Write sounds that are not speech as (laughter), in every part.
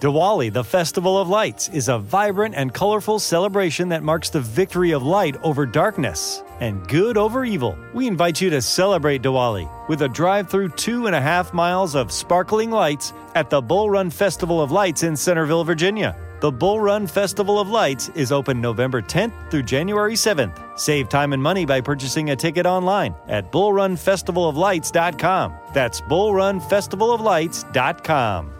Diwali, the Festival of Lights, is a vibrant and colorful celebration that marks the victory of light over darkness and good over evil. We invite you to celebrate Diwali with a drive through two and a half miles of sparkling lights at the Bull Run Festival of Lights in Centreville, Virginia. The Bull Run Festival of Lights is open November 10th through January 7th. Save time and money by purchasing a ticket online at bullrunfestivaloflights.com. That's bullrunfestivaloflights.com.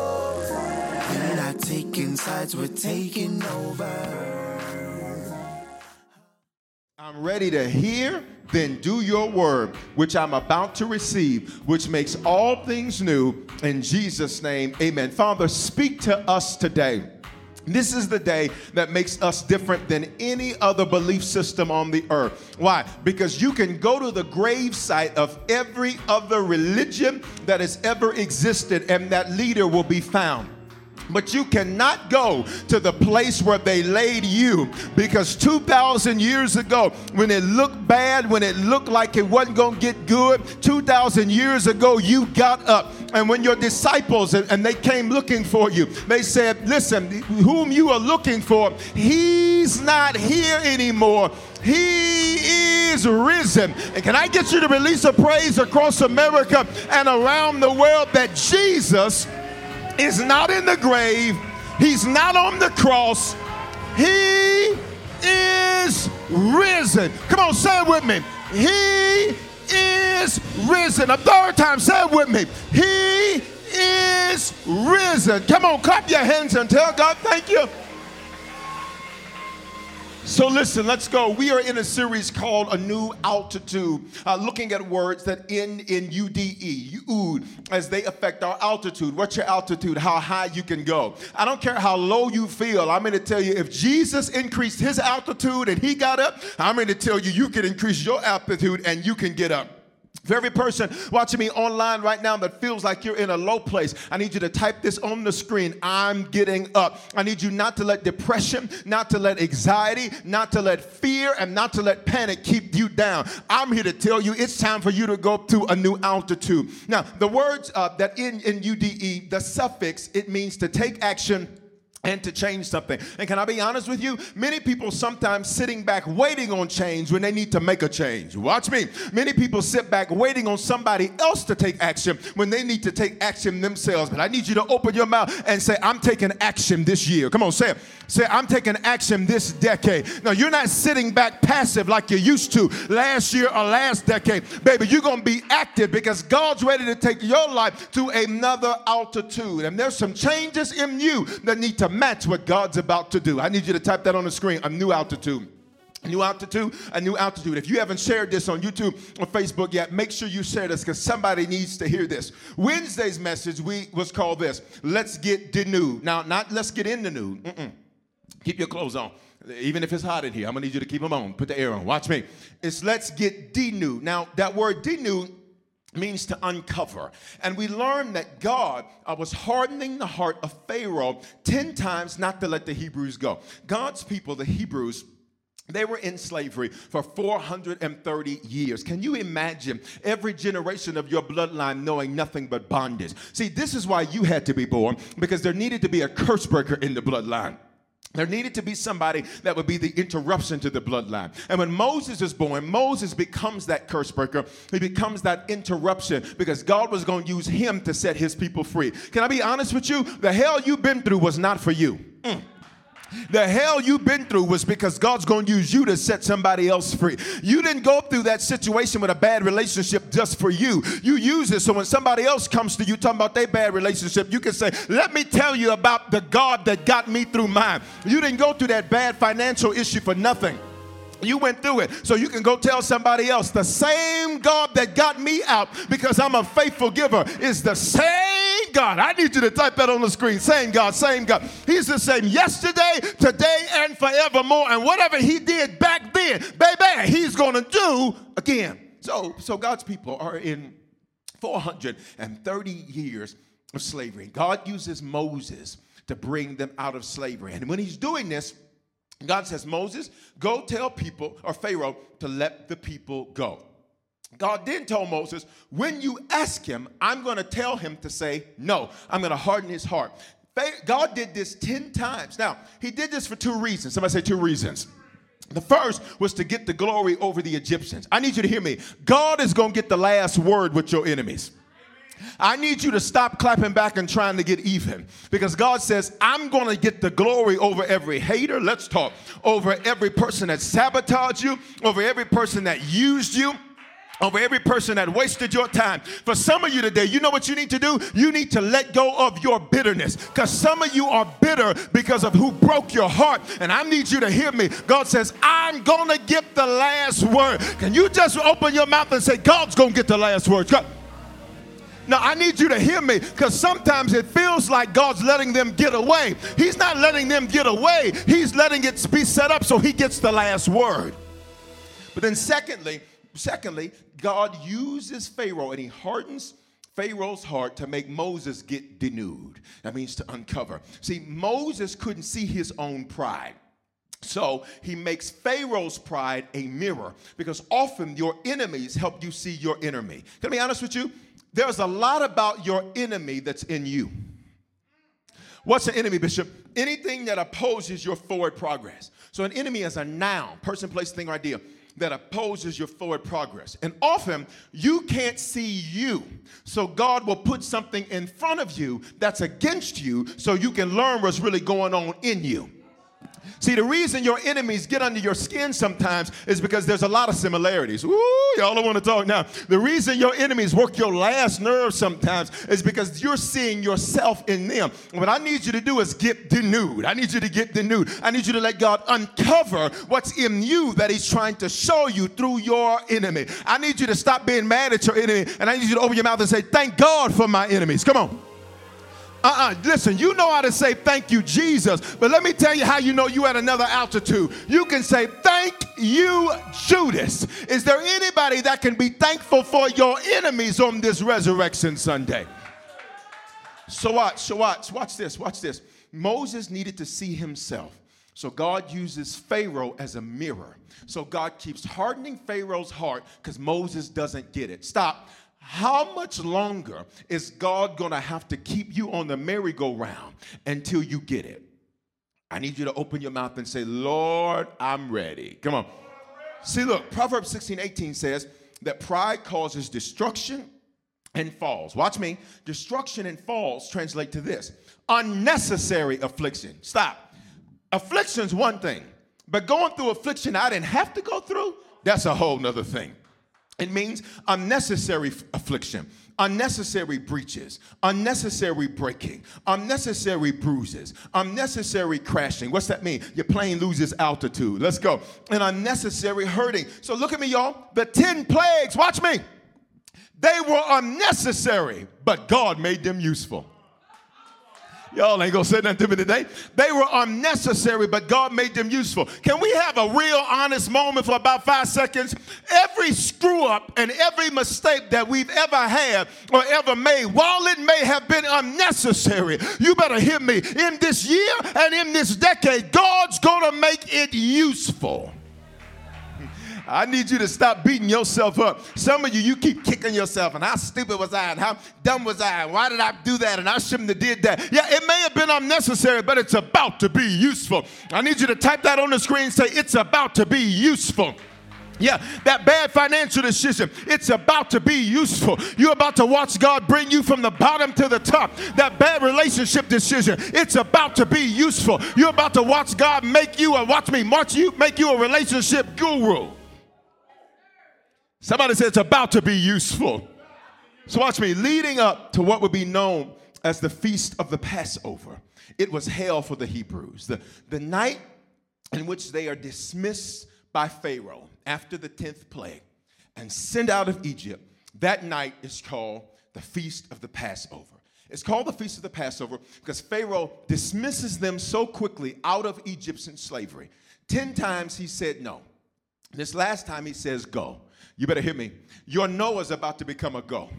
sides, we're taking over. I'm ready to hear, then do your word, which I'm about to receive, which makes all things new. In Jesus' name, amen. Father, speak to us today. This is the day that makes us different than any other belief system on the earth. Why? Because you can go to the grave site of every other religion that has ever existed, and that leader will be found. But you cannot go to the place where they laid you because 2,000 years ago, when it looked bad, when it looked like it wasn't going to get good, 2,000 years ago, you got up. And when your disciples and, and they came looking for you, they said, Listen, whom you are looking for, he's not here anymore. He is risen. And can I get you to release a praise across America and around the world that Jesus is not in the grave, he's not on the cross, he is risen. Come on, say it with me. He is risen. A third time, say it with me. He is risen. Come on, clap your hands and tell God, thank you. So, listen, let's go. We are in a series called A New Altitude, uh, looking at words that end in UDE, UD, as they affect our altitude. What's your altitude? How high you can go. I don't care how low you feel. I'm going to tell you if Jesus increased his altitude and he got up, I'm going to tell you you can increase your altitude and you can get up. For every person watching me online right now that feels like you're in a low place, I need you to type this on the screen. I'm getting up. I need you not to let depression, not to let anxiety, not to let fear, and not to let panic keep you down. I'm here to tell you it's time for you to go to a new altitude. Now, the words uh, that in, in UDE, the suffix, it means to take action and to change something. And can I be honest with you? Many people sometimes sitting back waiting on change when they need to make a change. Watch me. Many people sit back waiting on somebody else to take action when they need to take action themselves. But I need you to open your mouth and say, I'm taking action this year. Come on, say it. Say, I'm taking action this decade. Now, you're not sitting back passive like you used to last year or last decade. Baby, you're going to be active because God's ready to take your life to another altitude. And there's some changes in you that need to match what God's about to do. I need you to type that on the screen a new altitude. A new altitude, a new altitude. If you haven't shared this on YouTube or Facebook yet, make sure you share this because somebody needs to hear this. Wednesday's message we was called this. Let's get denuded. Now, not let's get in the nude. Mm-mm. Keep your clothes on. Even if it's hot in here, I'm gonna need you to keep them on. Put the air on. Watch me. It's let's get denuded. Now, that word denuded means to uncover. And we learned that God uh, was hardening the heart of Pharaoh 10 times not to let the Hebrews go. God's people, the Hebrews, they were in slavery for 430 years. Can you imagine every generation of your bloodline knowing nothing but bondage? See, this is why you had to be born, because there needed to be a curse breaker in the bloodline. There needed to be somebody that would be the interruption to the bloodline. And when Moses is born, Moses becomes that curse breaker. He becomes that interruption because God was going to use him to set his people free. Can I be honest with you? The hell you've been through was not for you. Mm. The hell you've been through was because God's going to use you to set somebody else free. You didn't go through that situation with a bad relationship just for you. You use it so when somebody else comes to you talking about their bad relationship, you can say, Let me tell you about the God that got me through mine. You didn't go through that bad financial issue for nothing. You went through it. So you can go tell somebody else the same God that got me out because I'm a faithful giver is the same God. I need you to type that on the screen. Same God, same God. He's the same yesterday, today, and forevermore. And whatever he did back then, baby, he's going to do again. So, so God's people are in 430 years of slavery. God uses Moses to bring them out of slavery. And when he's doing this, God says, Moses, go tell people or Pharaoh to let the people go. God then told Moses, when you ask him, I'm going to tell him to say no. I'm going to harden his heart. God did this 10 times. Now, he did this for two reasons. Somebody say two reasons. The first was to get the glory over the Egyptians. I need you to hear me. God is going to get the last word with your enemies. I need you to stop clapping back and trying to get even because God says, I'm going to get the glory over every hater. Let's talk. Over every person that sabotaged you, over every person that used you over every person that wasted your time. For some of you today, you know what you need to do? You need to let go of your bitterness because some of you are bitter because of who broke your heart. And I need you to hear me. God says, I'm going to get the last word. Can you just open your mouth and say, God's going to get the last word? God, now, I need you to hear me because sometimes it feels like God's letting them get away. He's not letting them get away, He's letting it be set up so He gets the last word. But then, secondly, secondly, God uses Pharaoh and He hardens Pharaoh's heart to make Moses get denuded. That means to uncover. See, Moses couldn't see his own pride. So he makes Pharaoh's pride a mirror because often your enemies help you see your enemy. Can I be honest with you? There's a lot about your enemy that's in you. What's an enemy, Bishop? Anything that opposes your forward progress. So, an enemy is a noun, person, place, thing, or idea that opposes your forward progress. And often you can't see you. So God will put something in front of you that's against you so you can learn what's really going on in you. See, the reason your enemies get under your skin sometimes is because there's a lot of similarities. Ooh, y'all don't want to talk now. The reason your enemies work your last nerve sometimes is because you're seeing yourself in them. What I need you to do is get denuded. I need you to get denuded. I need you to let God uncover what's in you that He's trying to show you through your enemy. I need you to stop being mad at your enemy and I need you to open your mouth and say, Thank God for my enemies. Come on. Uh-uh. Listen, you know how to say thank you, Jesus. But let me tell you how you know you at another altitude. You can say, Thank you, Judas. Is there anybody that can be thankful for your enemies on this resurrection Sunday? So watch, so watch, watch this, watch this. Moses needed to see himself. So God uses Pharaoh as a mirror. So God keeps hardening Pharaoh's heart because Moses doesn't get it. Stop. How much longer is God going to have to keep you on the merry-go-round until you get it? I need you to open your mouth and say, Lord, I'm ready. Come on. See, look, Proverbs 16 18 says that pride causes destruction and falls. Watch me. Destruction and falls translate to this unnecessary affliction. Stop. Affliction's one thing, but going through affliction I didn't have to go through, that's a whole nother thing. It means unnecessary affliction, unnecessary breaches, unnecessary breaking, unnecessary bruises, unnecessary crashing. What's that mean? Your plane loses altitude. Let's go. And unnecessary hurting. So look at me, y'all. The 10 plagues, watch me. They were unnecessary, but God made them useful. Y'all ain't gonna say nothing to me today. They were unnecessary, but God made them useful. Can we have a real honest moment for about five seconds? Every screw up and every mistake that we've ever had or ever made, while it may have been unnecessary, you better hear me. In this year and in this decade, God's gonna make it useful. I need you to stop beating yourself up. Some of you, you keep kicking yourself, and how stupid was I, and how dumb was I, and why did I do that, and I shouldn't have did that. Yeah, it may have been unnecessary, but it's about to be useful. I need you to type that on the screen. Say it's about to be useful. Yeah, that bad financial decision, it's about to be useful. You're about to watch God bring you from the bottom to the top. That bad relationship decision, it's about to be useful. You're about to watch God make you and watch me march you, make you a relationship guru. Somebody said it's about to be useful. So watch me, leading up to what would be known as the feast of the Passover. It was hell for the Hebrews. The, the night in which they are dismissed by Pharaoh after the 10th plague and sent out of Egypt, that night is called the Feast of the Passover. It's called the Feast of the Passover because Pharaoh dismisses them so quickly out of Egyptian slavery. Ten times he said no. This last time he says go. You better hear me. Your no is about to become a go.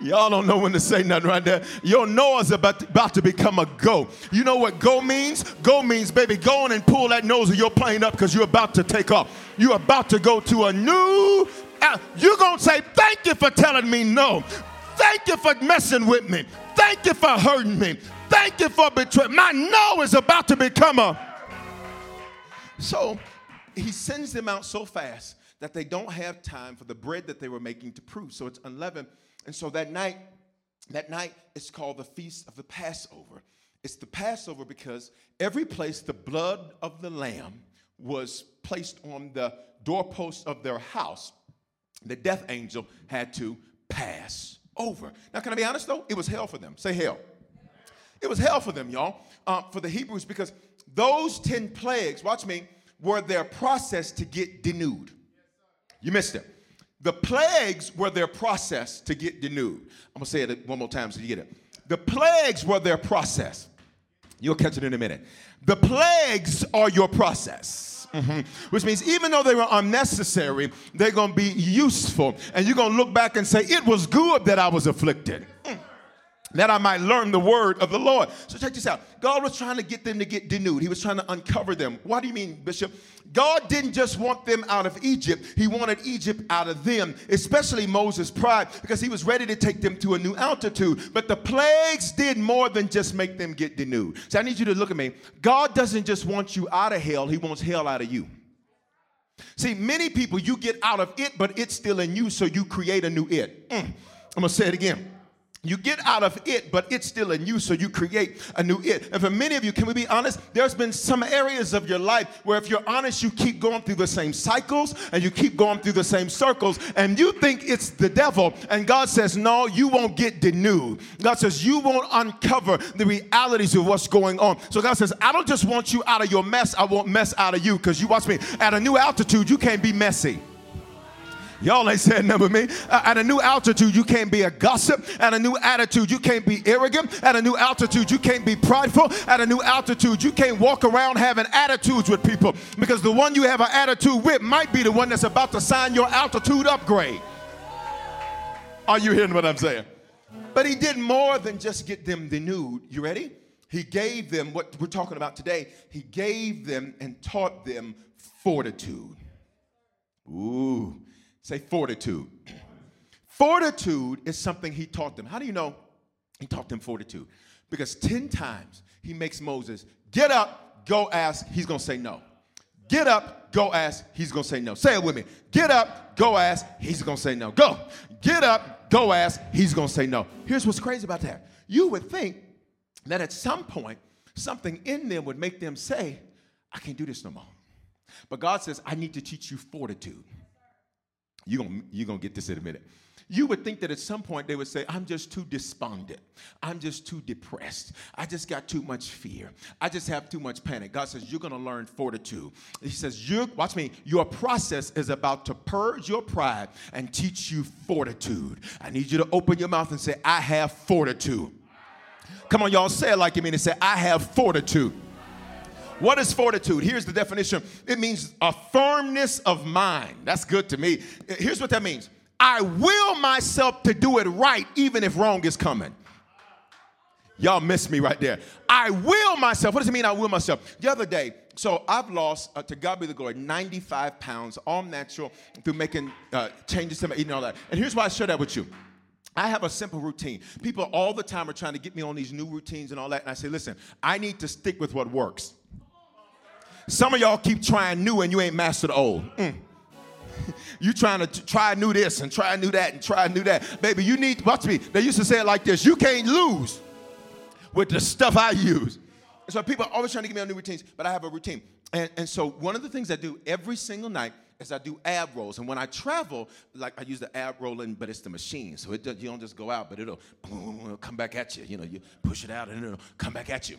Y'all don't know when to say nothing right there. Your no is about to, about to become a go. You know what go means? Go means, baby, go on and pull that nose of your plane up because you're about to take off. You're about to go to a new. Uh, you're going to say, Thank you for telling me no. Thank you for messing with me. Thank you for hurting me. Thank you for betraying. My no is about to become a. So he sends them out so fast that they don't have time for the bread that they were making to prove. So it's unleavened and so that night, that night is called the Feast of the Passover. It's the Passover because every place the blood of the lamb was placed on the doorpost of their house, the death angel had to pass over. Now, can I be honest though? It was hell for them. Say hell. It was hell for them, y'all, uh, for the Hebrews, because those 10 plagues, watch me, were their process to get denuded. You missed it. The plagues were their process to get denuded. I'm gonna say it one more time so you get it. The plagues were their process. You'll catch it in a minute. The plagues are your process. Mm-hmm. Which means even though they were unnecessary, they're gonna be useful. And you're gonna look back and say, It was good that I was afflicted. That I might learn the word of the Lord. So check this out. God was trying to get them to get denuded. He was trying to uncover them. What do you mean, Bishop? God didn't just want them out of Egypt. He wanted Egypt out of them, especially Moses' pride, because he was ready to take them to a new altitude. But the plagues did more than just make them get denuded. So I need you to look at me. God doesn't just want you out of hell, he wants hell out of you. See, many people, you get out of it, but it's still in you, so you create a new it. Mm. I'm gonna say it again. You get out of it, but it's still in you, so you create a new it. And for many of you, can we be honest? There's been some areas of your life where, if you're honest, you keep going through the same cycles and you keep going through the same circles, and you think it's the devil. And God says, No, you won't get denuded. God says, You won't uncover the realities of what's going on. So God says, I don't just want you out of your mess, I want mess out of you, because you watch me, at a new altitude, you can't be messy. Y'all ain't saying nothing with me. Uh, at a new altitude, you can't be a gossip. At a new attitude, you can't be arrogant. At a new altitude, you can't be prideful. At a new altitude, you can't walk around having attitudes with people because the one you have an attitude with might be the one that's about to sign your altitude upgrade. Are you hearing what I'm saying? But he did more than just get them denuded. You ready? He gave them what we're talking about today. He gave them and taught them fortitude. Ooh. Say fortitude. Fortitude is something he taught them. How do you know he taught them fortitude? Because 10 times he makes Moses get up, go ask, he's gonna say no. Get up, go ask, he's gonna say no. Say it with me. Get up, go ask, he's gonna say no. Go. Get up, go ask, he's gonna say no. Here's what's crazy about that. You would think that at some point, something in them would make them say, I can't do this no more. But God says, I need to teach you fortitude. You're going you're gonna get this in a minute. You would think that at some point they would say, I'm just too despondent. I'm just too depressed. I just got too much fear. I just have too much panic. God says, You're gonna learn fortitude. He says, you watch me, your process is about to purge your pride and teach you fortitude. I need you to open your mouth and say, I have fortitude. Come on, y'all, say it like you mean it. Say, I have fortitude. What is fortitude? Here's the definition it means a firmness of mind. That's good to me. Here's what that means I will myself to do it right, even if wrong is coming. Y'all miss me right there. I will myself. What does it mean, I will myself? The other day, So I've lost, uh, to God be the glory, 95 pounds, all natural, through making uh, changes to my eating and all that. And here's why I share that with you. I have a simple routine. People all the time are trying to get me on these new routines and all that. And I say, listen, I need to stick with what works. Some of y'all keep trying new and you ain't mastered old. Mm. (laughs) you trying to t- try new this and try new that and try new that. Baby, you need, watch me. They used to say it like this you can't lose with the stuff I use. so people are always trying to get me new routines, but I have a routine. And, and so one of the things I do every single night is I do ab rolls. And when I travel, like I use the ab rolling, but it's the machine. So it, you don't just go out, but it'll, boom, it'll come back at you. You know, you push it out and it'll come back at you.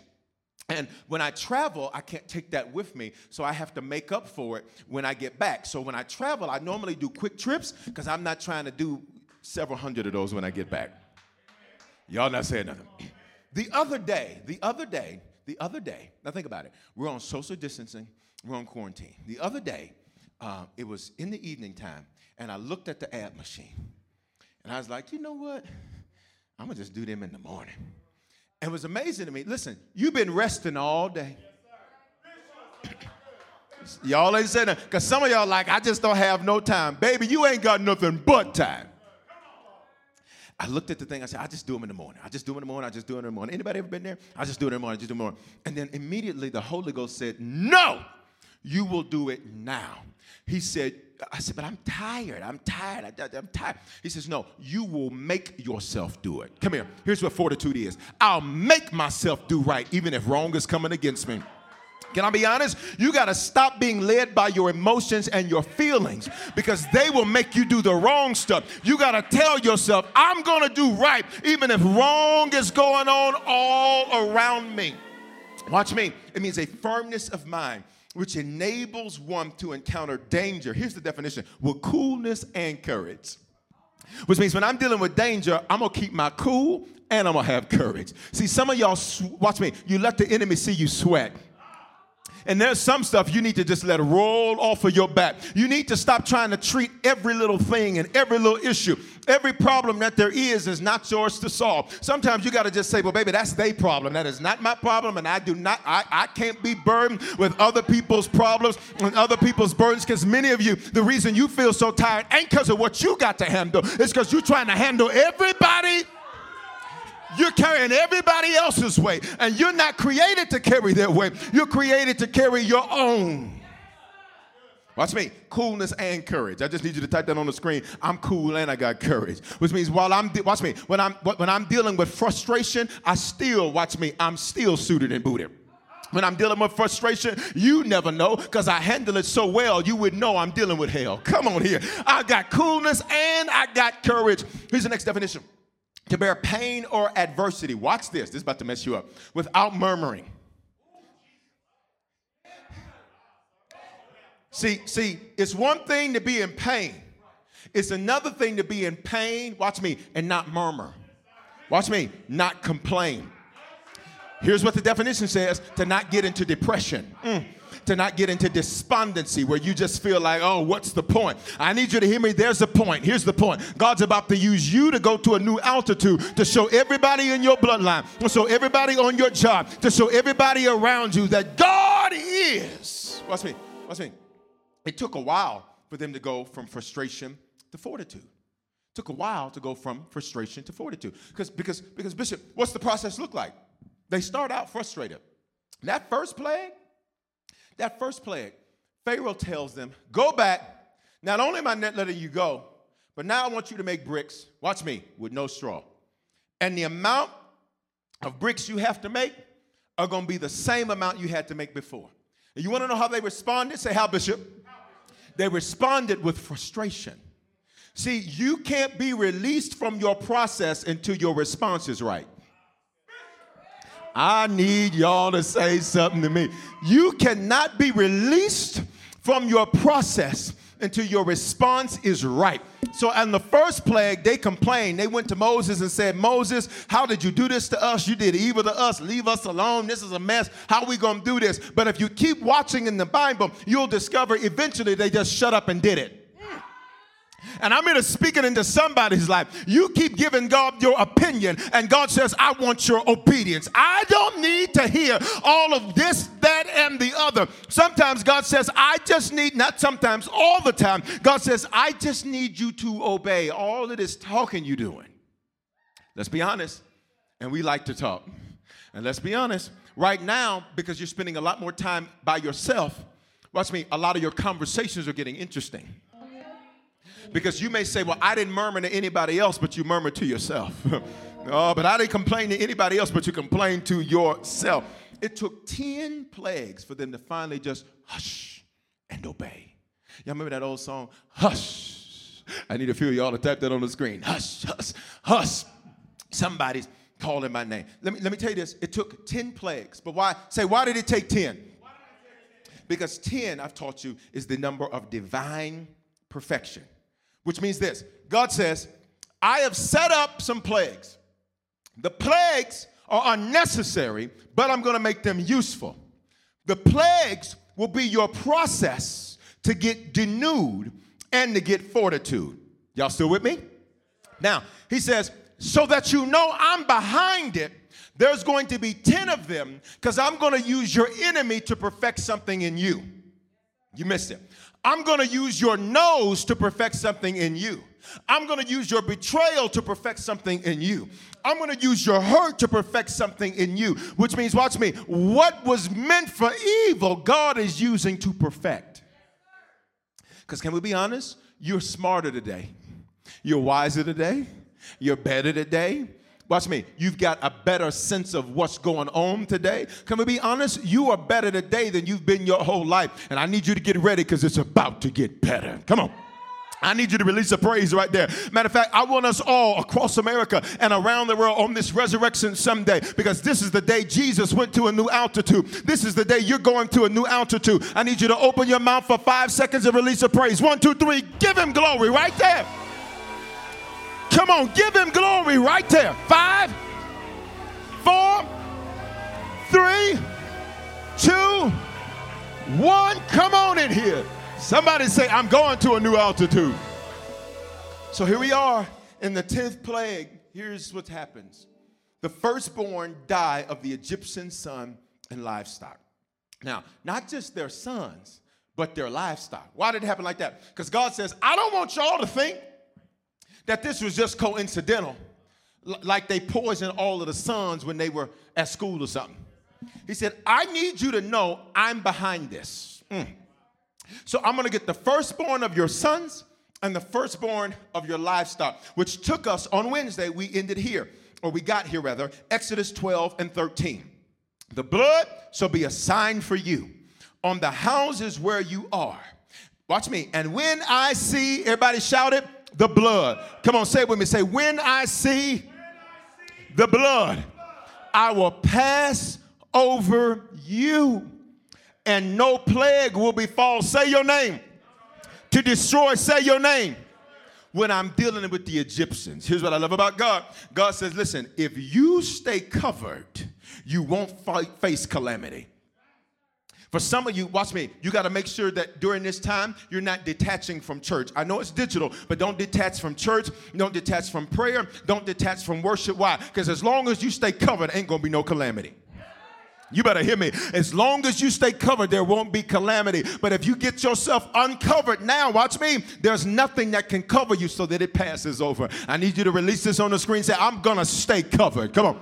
And when I travel, I can't take that with me, so I have to make up for it when I get back. So when I travel, I normally do quick trips because I'm not trying to do several hundred of those when I get back. Y'all not saying nothing. (clears throat) The other day, the other day, the other day, now think about it. We're on social distancing, we're on quarantine. The other day, uh, it was in the evening time, and I looked at the ab machine, and I was like, you know what? I'm gonna just do them in the morning. It was amazing to me. Listen, you've been resting all day. (clears throat) y'all ain't saying that because some of y'all like, I just don't have no time. Baby, you ain't got nothing but time. I looked at the thing. I said, I just do them in the morning. I just do them in the morning. I just do them in the morning. Anybody ever been there? I just do it in the morning. I just do it in the morning. And then immediately the Holy Ghost said, No, you will do it now. He said, I said, but I'm tired. I'm tired. I, am tired. He says, No, you will make yourself do it. Come here. Here's what fortitude is I'll make myself do right, even if wrong is coming against me. Can I be honest? You got to stop being led by your emotions and your feelings because they will make you do the wrong stuff. You got to tell yourself, I'm going to do right, even if wrong is going on all around me. Watch me. It means a firmness of mind which enables one to encounter danger. Here's the definition with coolness and courage. Which means when I'm dealing with danger, I'm gonna keep my cool and I'm gonna have courage. See, some of y'all, watch me, you let the enemy see you sweat. And there's some stuff you need to just let roll off of your back. You need to stop trying to treat every little thing and every little issue. Every problem that there is is not yours to solve. Sometimes you got to just say, well, baby, that's their problem. That is not my problem. And I do not, I, I can't be burdened with other people's problems and other people's burdens. Because many of you, the reason you feel so tired ain't because of what you got to handle. It's because you're trying to handle everybody you're carrying everybody else's weight, and you're not created to carry their weight. You're created to carry your own. Watch me, coolness and courage. I just need you to type that on the screen. I'm cool and I got courage, which means while I'm de- watch me when I'm when I'm dealing with frustration, I still watch me. I'm still suited and booted. When I'm dealing with frustration, you never know because I handle it so well, you would know I'm dealing with hell. Come on here. I got coolness and I got courage. Here's the next definition to bear pain or adversity. Watch this. This is about to mess you up. Without murmuring. See, see, it's one thing to be in pain. It's another thing to be in pain, watch me, and not murmur. Watch me, not complain. Here's what the definition says to not get into depression. Mm to not get into despondency where you just feel like, oh, what's the point? I need you to hear me. There's a point. Here's the point God's about to use you to go to a new altitude to show everybody in your bloodline, to show everybody on your job, to show everybody around you that God is. Watch me. Watch me. It took a while for them to go from frustration to fortitude. It took a while to go from frustration to fortitude. Because, because, because, Bishop, what's the process look like? They start out frustrated. That first plague, that first plague, Pharaoh tells them, Go back. Not only am I not letting you go, but now I want you to make bricks, watch me, with no straw. And the amount of bricks you have to make are going to be the same amount you had to make before. And you want to know how they responded? Say, How, Bishop? They responded with frustration. See, you can't be released from your process until your response is right. I need y'all to say something to me. You cannot be released from your process until your response is right. So, in the first plague, they complained. They went to Moses and said, Moses, how did you do this to us? You did evil to us. Leave us alone. This is a mess. How we going to do this? But if you keep watching in the Bible, you'll discover eventually they just shut up and did it. And I'm here to speak it into somebody's life. You keep giving God your opinion, and God says, I want your obedience. I don't need to hear all of this, that, that and the other. Sometimes God says, I just need, not sometimes, all the time, God says, I just need you to obey all of this talking you doing. Let's be honest. And we like to talk. And let's be honest, right now, because you're spending a lot more time by yourself, watch me, a lot of your conversations are getting interesting. Because you may say, Well, I didn't murmur to anybody else, but you murmured to yourself. (laughs) oh, but I didn't complain to anybody else, but you complained to yourself. It took 10 plagues for them to finally just hush and obey. Y'all remember that old song? Hush. I need a few of y'all to type that on the screen. Hush, hush, hush. Somebody's calling my name. Let me, let me tell you this. It took 10 plagues. But why? Say, why did it take 10? Because 10, I've taught you, is the number of divine perfection. Which means this God says, I have set up some plagues. The plagues are unnecessary, but I'm going to make them useful. The plagues will be your process to get denuded and to get fortitude. Y'all still with me? Now, he says, so that you know I'm behind it, there's going to be 10 of them because I'm going to use your enemy to perfect something in you. You missed it. I'm going to use your nose to perfect something in you. I'm going to use your betrayal to perfect something in you. I'm going to use your hurt to perfect something in you, which means, watch me, what was meant for evil, God is using to perfect. Because, can we be honest? You're smarter today, you're wiser today, you're better today. Watch me. You've got a better sense of what's going on today. Can we be honest? You are better today than you've been your whole life. And I need you to get ready because it's about to get better. Come on. I need you to release a praise right there. Matter of fact, I want us all across America and around the world on this resurrection someday because this is the day Jesus went to a new altitude. This is the day you're going to a new altitude. I need you to open your mouth for five seconds and release a praise. One, two, three. Give him glory right there. Come on, give him glory right there. Five, four, three, two, one. Come on in here. Somebody say, I'm going to a new altitude. So here we are in the 10th plague. Here's what happens the firstborn die of the Egyptian son and livestock. Now, not just their sons, but their livestock. Why did it happen like that? Because God says, I don't want y'all to think that this was just coincidental, like they poisoned all of the sons when they were at school or something. He said, I need you to know I'm behind this. Mm. So I'm gonna get the firstborn of your sons and the firstborn of your livestock, which took us on Wednesday, we ended here, or we got here rather, Exodus 12 and 13. The blood shall be a sign for you on the houses where you are. Watch me. And when I see, everybody shout it, the blood. Come on, say it with me. Say, when I see the blood, I will pass over you, and no plague will befall. Say your name. To destroy, say your name. When I'm dealing with the Egyptians, here's what I love about God God says, listen, if you stay covered, you won't fight, face calamity. For some of you, watch me, you got to make sure that during this time you're not detaching from church. I know it's digital, but don't detach from church. Don't detach from prayer. Don't detach from worship. Why? Because as long as you stay covered, ain't going to be no calamity. You better hear me. As long as you stay covered, there won't be calamity. But if you get yourself uncovered now, watch me, there's nothing that can cover you so that it passes over. I need you to release this on the screen. Say, I'm going to stay covered. Come on.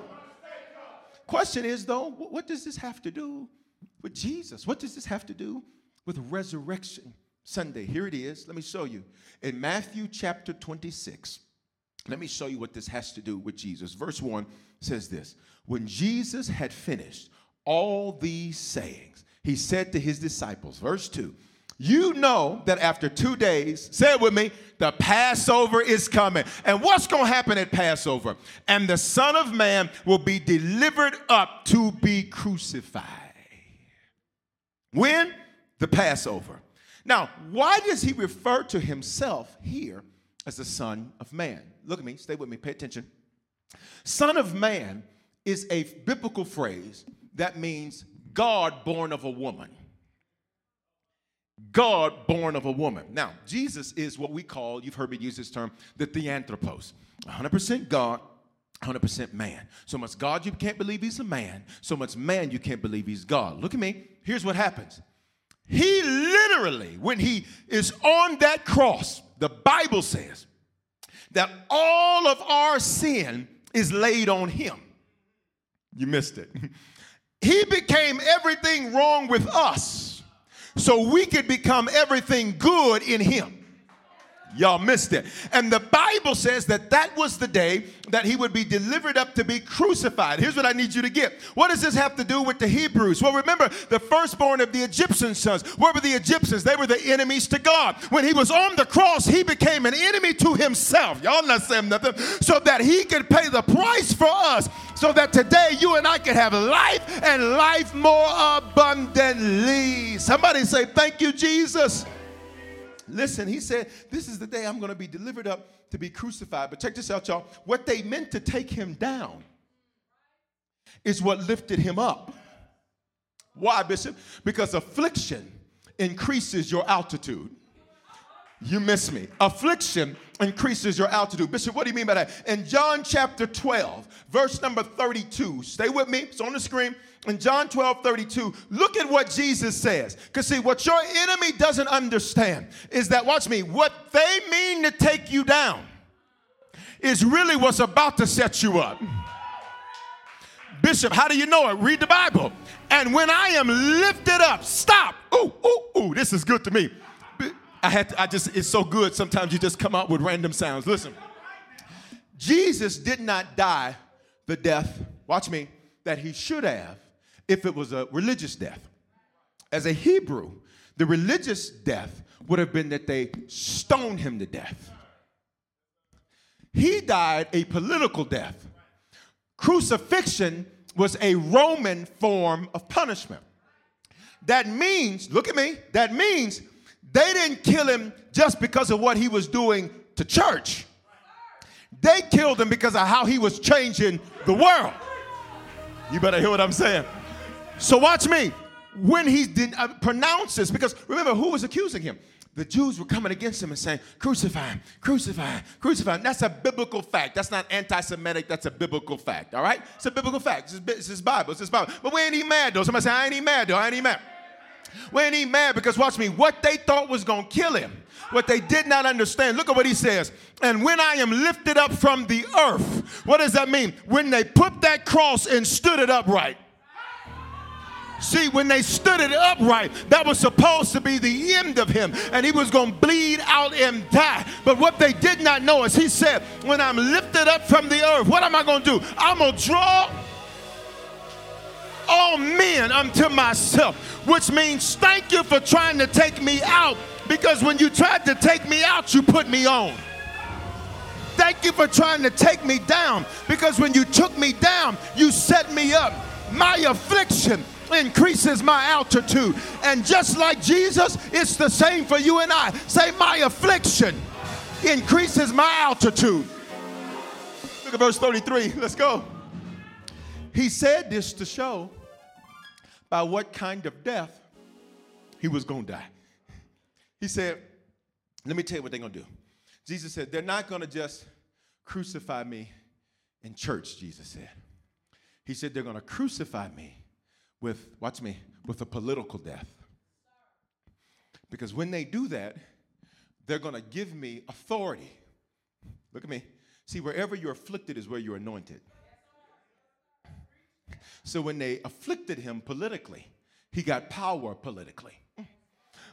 Question is, though, what does this have to do with Jesus. What does this have to do with Resurrection Sunday? Here it is. Let me show you. In Matthew chapter 26, let me show you what this has to do with Jesus. Verse 1 says this When Jesus had finished all these sayings, he said to his disciples, verse 2, you know that after two days, say it with me, the Passover is coming. And what's going to happen at Passover? And the Son of Man will be delivered up to be crucified. When? The Passover. Now, why does he refer to himself here as the Son of Man? Look at me, stay with me, pay attention. Son of Man is a biblical phrase that means God born of a woman. God born of a woman. Now, Jesus is what we call, you've heard me use this term, the theanthropos. 100% God, 100% man. So much God you can't believe he's a man. So much man you can't believe he's God. Look at me. Here's what happens. He literally, when he is on that cross, the Bible says that all of our sin is laid on him. You missed it. (laughs) He became everything wrong with us so we could become everything good in him. Y'all missed it. And the Bible says that that was the day that he would be delivered up to be crucified. Here's what I need you to get. What does this have to do with the Hebrews? Well, remember, the firstborn of the Egyptian sons. What were the Egyptians? They were the enemies to God. When he was on the cross, he became an enemy to himself. Y'all not saying nothing. So that he could pay the price for us. So that today you and I can have life and life more abundantly. Somebody say, Thank you, Jesus. Listen, he said, This is the day I'm going to be delivered up to be crucified. But check this out, y'all. What they meant to take him down is what lifted him up. Why, Bishop? Because affliction increases your altitude. You miss me. Affliction increases your altitude. Bishop, what do you mean by that? In John chapter 12, verse number 32, stay with me, it's on the screen. In John 12, 32, look at what Jesus says. Because, see, what your enemy doesn't understand is that, watch me, what they mean to take you down is really what's about to set you up. Bishop, how do you know it? Read the Bible. And when I am lifted up, stop. Ooh, ooh, ooh, this is good to me. I had to, I just it's so good. Sometimes you just come out with random sounds. Listen. Jesus did not die the death, watch me, that he should have if it was a religious death. As a Hebrew, the religious death would have been that they stoned him to death. He died a political death. Crucifixion was a Roman form of punishment. That means, look at me, that means they didn't kill him just because of what he was doing to church. They killed him because of how he was changing the world. You better hear what I'm saying. So watch me. When he did uh, pronounce this, because remember who was accusing him? The Jews were coming against him and saying, Crucify him, crucify him, crucify him. That's a biblical fact. That's not anti Semitic, that's a biblical fact, all right? It's a biblical fact. It's his Bible, it's Bible. But we ain't even mad though. Somebody say, I ain't even mad though, I ain't even mad. We ain't even mad because watch me, what they thought was gonna kill him, what they did not understand. Look at what he says. And when I am lifted up from the earth, what does that mean? When they put that cross and stood it upright. See, when they stood it upright, that was supposed to be the end of him, and he was going to bleed out and die. But what they did not know is he said, When I'm lifted up from the earth, what am I going to do? I'm going to draw all men unto myself, which means thank you for trying to take me out, because when you tried to take me out, you put me on. Thank you for trying to take me down, because when you took me down, you set me up. My affliction increases my altitude. And just like Jesus, it's the same for you and I. Say, My affliction increases my altitude. Look at verse 33. Let's go. He said this to show by what kind of death he was going to die. He said, Let me tell you what they're going to do. Jesus said, They're not going to just crucify me in church, Jesus said. He said, They're going to crucify me with, watch me, with a political death. Because when they do that, they're going to give me authority. Look at me. See, wherever you're afflicted is where you're anointed. So when they afflicted him politically, he got power politically.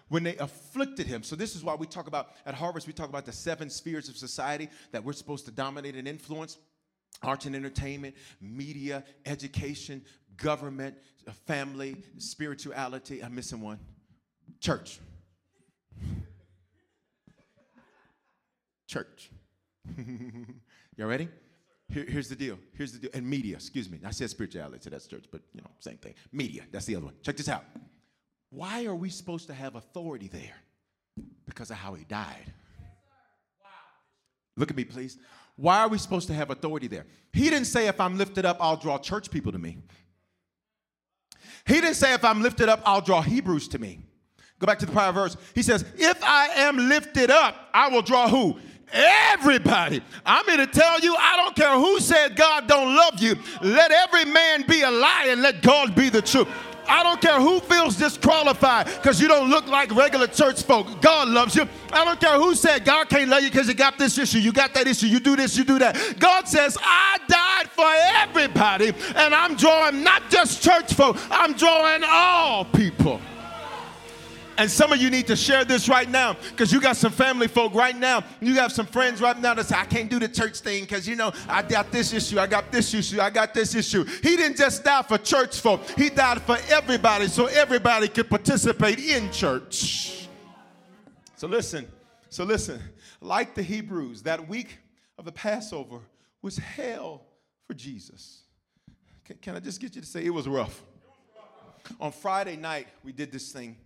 When they afflicted him, so this is why we talk about at Harvest, we talk about the seven spheres of society that we're supposed to dominate and influence arts and entertainment, media, education, government, family, spirituality. I'm missing one. Church. Church. (laughs) Y'all ready? Here, here's the deal. Here's the deal. And media, excuse me. I said spirituality, so that's church, but you know, same thing. Media, that's the other one. Check this out. Why are we supposed to have authority there? Because of how he died. Look at me, please. Why are we supposed to have authority there? He didn't say, if I'm lifted up, I'll draw church people to me. He didn't say, if I'm lifted up, I'll draw Hebrews to me. Go back to the prior verse. He says, if I am lifted up, I will draw who? Everybody. I'm here to tell you, I don't care who said God don't love you. Let every man be a lie and let God be the truth. I don't care who feels disqualified because you don't look like regular church folk. God loves you. I don't care who said God can't love you because you got this issue, you got that issue, you do this, you do that. God says, I died for everybody, and I'm drawing not just church folk, I'm drawing all people. And some of you need to share this right now because you got some family folk right now. You have some friends right now that say, I can't do the church thing because, you know, I got this issue, I got this issue, I got this issue. He didn't just die for church folk, He died for everybody so everybody could participate in church. So listen, so listen, like the Hebrews, that week of the Passover was hell for Jesus. Can, can I just get you to say it was rough? On Friday night, we did this thing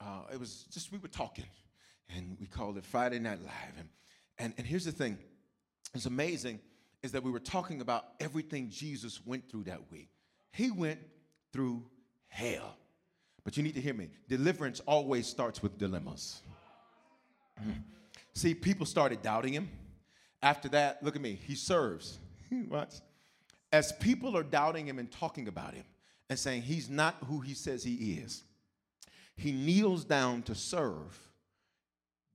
uh, it was just we were talking, and we called it Friday Night Live. And, and, and here's the thing it's amazing is that we were talking about everything Jesus went through that week. He went through hell. But you need to hear me. Deliverance always starts with dilemmas. Mm. See, people started doubting him. After that, look at me, he serves. (laughs) Watch. As people are doubting him and talking about him and saying he's not who he says he is, he kneels down to serve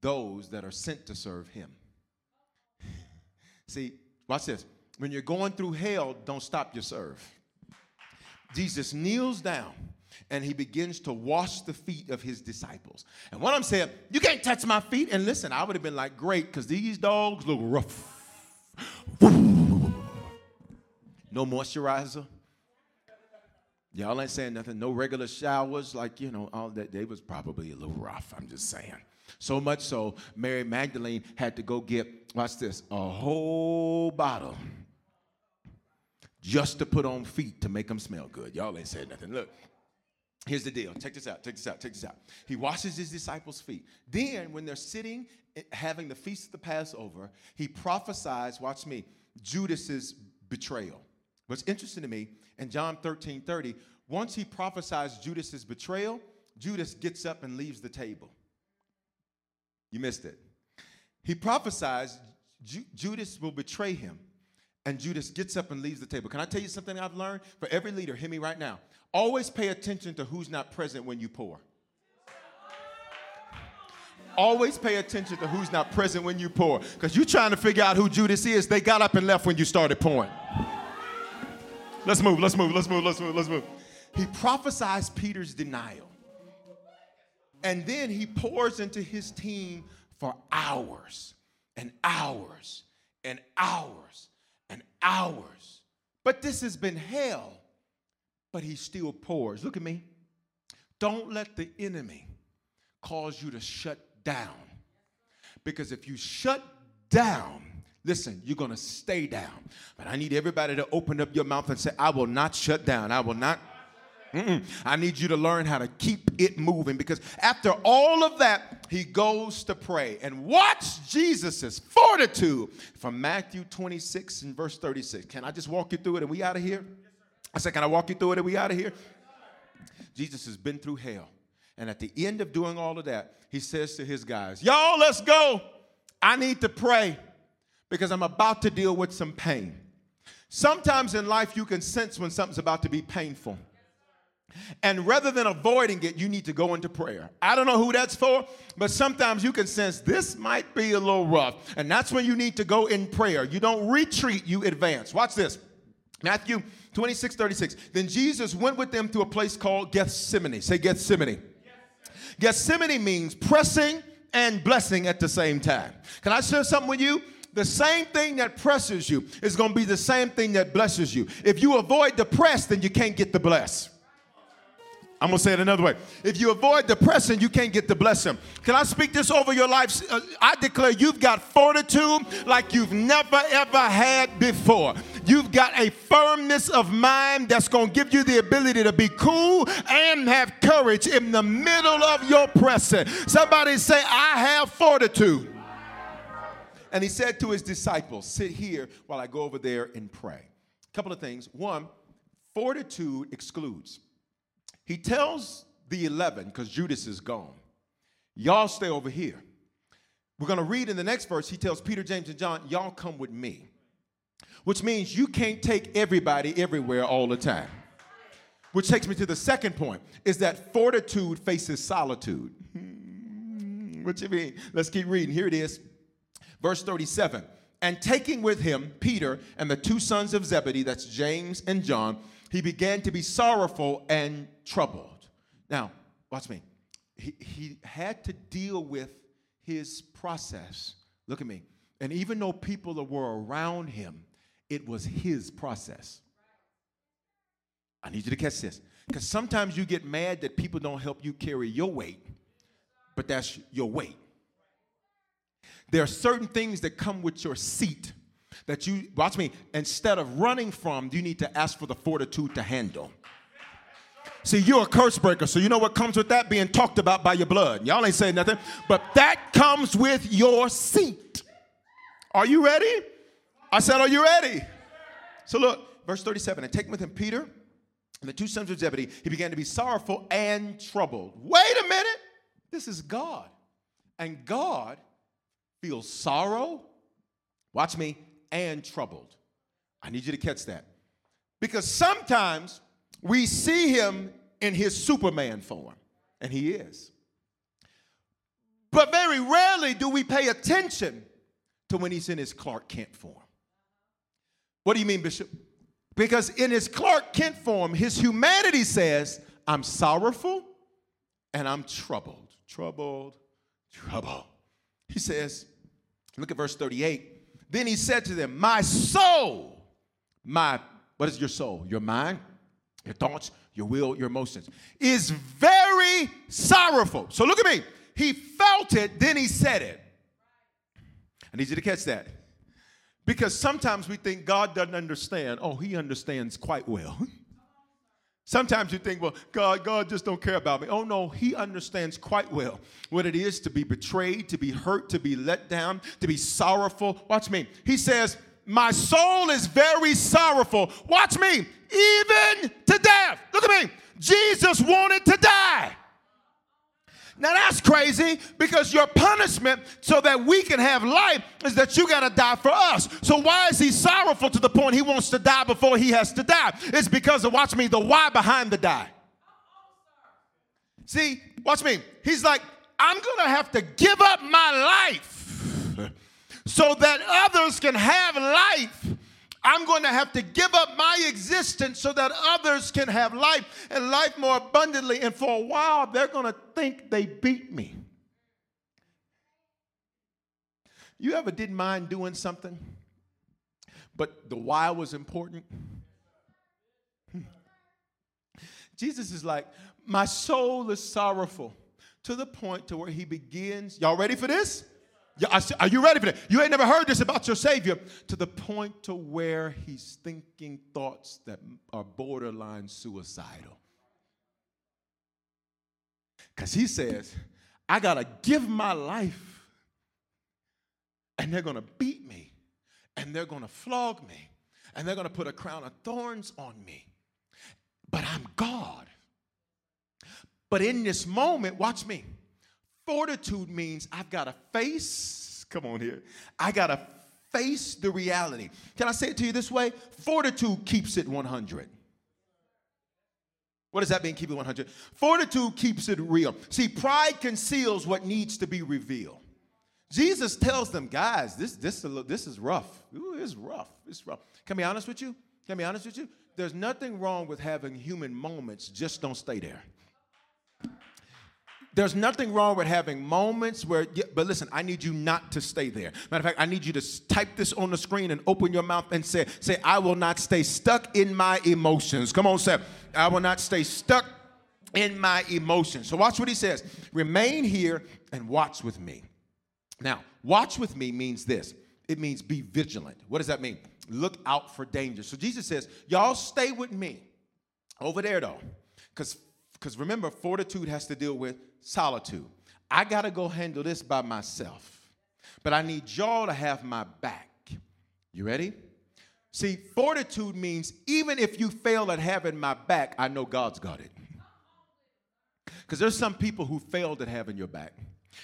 those that are sent to serve him. (laughs) See, watch this. When you're going through hell, don't stop your serve. Jesus kneels down and he begins to wash the feet of his disciples. And what I'm saying, you can't touch my feet. And listen, I would have been like, great, because these dogs look rough. (laughs) No moisturizer, Y'all ain't saying nothing. No regular showers, like, you know, all that. They was probably a little rough, I'm just saying. So much so, Mary Magdalene had to go get, watch this, a whole bottle just to put on feet to make them smell good. Y'all ain't saying nothing. Look, here's the deal. Check this out, check this out, check this out. He washes his disciples' feet. Then, when they're sitting eh, having the feast of the Passover, he prophesies, watch me, Judas's betrayal. What's interesting to me, in John 13 30, once he prophesies Judas's betrayal, Judas gets up and leaves the table. You missed it. He prophesies Ju- Judas will betray him, and Judas gets up and leaves the table. Can I tell you something I've learned? For every leader, hear me right now. Always pay attention to who's not present when you pour. Always pay attention to who's not present when you pour. Because you're trying to figure out who Judas is. They got up and left when you started pouring. Let's move, let's move, let's move, let's move, let's move. He prophesies Peter's denial. And then he pours into his team for hours and hours and hours and hours. But this has been hell. But he still pours. Look at me. Don't let the enemy cause you to shut down. Because if you shut down, Listen, you're going to stay down. But I need everybody to open up your mouth and say, I will not shut down. I will not. Mm-mm. I need you to learn how to keep it moving because after all of that, he goes to pray. And watch Jesus' fortitude from Matthew 26 and verse 36. Can I just walk you through it and we out of here? I said, Can I walk you through it and we out of here? Jesus has been through hell. And at the end of doing all of that, he says to his guys, Y'all, let's go. I need to pray because I'm about to deal with some pain. Sometimes in life, you can sense when something's about to be painful. And rather than avoiding it, you need to go into prayer. I don't know who that's for, but sometimes you can sense this might be a little rough. And that's when you need to go in prayer. You don't retreat, you advance. Watch this Matthew 26 36. Then Jesus went with them to a place called Gethsemane. Say Gethsemane. Gethsemane means pressing and blessing at the same time. Can I share something with you? The same thing that presses you is going to be the same thing that blesses you. If you avoid the press, then you can't get the bless. I'm going to say it another way. If you avoid the pressing, you can't get the blessing. Can I speak this over your life? Uh, I declare you've got fortitude like you've never ever had before. You've got a firmness of mind that's going to give you the ability to be cool and have courage in the middle of your pressing. Somebody say, I have fortitude. And he said to his disciples, Sit here while I go over there and pray. A couple of things. One, fortitude excludes. He tells the 11, because Judas is gone, y'all stay over here. we're going to read in the next verse, he tells Peter, James, and John, Y'all come with me. Which means you can't take everybody everywhere all the time. Which takes me to the second point is that fortitude faces solitude. (laughs) what you mean? Let's keep reading. Here it is. Verse 37. And taking with him Peter and the two sons of Zebedee, that's James and John, he began to be sorrowful and troubled. Now, watch me. He, he had to deal with his process. Look at me. And even though people were around him, it was his process. I need you to catch this. Because sometimes you get mad that people don't help you carry your weight, but that's your weight. There are certain things that come with your seat that you, watch me, instead of running from, you need to ask for the fortitude to handle. See, you're a curse breaker, so you know what comes with that being talked about by your blood. Y'all ain't saying nothing, but that comes with your seat. Are you ready? I said, Are you ready? So look, verse 37 and taking with him Peter and the two sons of Zebedee, he began to be sorrowful and troubled. Wait a minute. This is God. And God sorrow, watch me, and troubled. I need you to catch that. Because sometimes we see him in his Superman form, and he is. But very rarely do we pay attention to when he's in his Clark Kent form. What do you mean, Bishop? Because in his Clark Kent form, his humanity says, I'm sorrowful and I'm troubled. Troubled, troubled. He says, look at verse 38. Then he said to them, My soul, my, what is your soul? Your mind, your thoughts, your will, your emotions, is very sorrowful. So look at me. He felt it, then he said it. I need you to catch that. Because sometimes we think God doesn't understand. Oh, he understands quite well. (laughs) Sometimes you think, well, God, God just don't care about me. Oh no, he understands quite well what it is to be betrayed, to be hurt, to be let down, to be sorrowful. Watch me. He says, My soul is very sorrowful. Watch me, even to death. Look at me. Jesus wanted to die. Now that's crazy because your punishment so that we can have life is that you got to die for us. So why is he sorrowful to the point he wants to die before he has to die? It's because of, watch me, the why behind the die. See, watch me. He's like, I'm going to have to give up my life (laughs) so that others can have life I'm going to have to give up my existence so that others can have life and life more abundantly. And for a while, they're going to think they beat me. You ever didn't mind doing something, but the why was important? Hmm. Jesus is like, my soul is sorrowful to the point to where he begins. Y'all ready for this? Are you ready for that? You ain't never heard this about your Savior to the point to where he's thinking thoughts that are borderline suicidal. Because he says, I got to give my life, and they're going to beat me, and they're going to flog me, and they're going to put a crown of thorns on me. But I'm God. But in this moment, watch me. Fortitude means I've got to face, come on here, I got to face the reality. Can I say it to you this way? Fortitude keeps it 100. What does that mean, keep it 100? Fortitude keeps it real. See, pride conceals what needs to be revealed. Jesus tells them, guys, this, this, this is rough. Ooh, it's rough. It's rough. Can I be honest with you? Can I be honest with you? There's nothing wrong with having human moments, just don't stay there. There's nothing wrong with having moments where, but listen, I need you not to stay there. Matter of fact, I need you to type this on the screen and open your mouth and say, say, I will not stay stuck in my emotions. Come on, say, I will not stay stuck in my emotions. So watch what he says. Remain here and watch with me. Now, watch with me means this. It means be vigilant. What does that mean? Look out for danger. So Jesus says, y'all stay with me. Over there though. Because because remember, fortitude has to deal with solitude. I got to go handle this by myself, but I need y'all to have my back. You ready? See, fortitude means even if you fail at having my back, I know God's got it. Because there's some people who failed at having your back.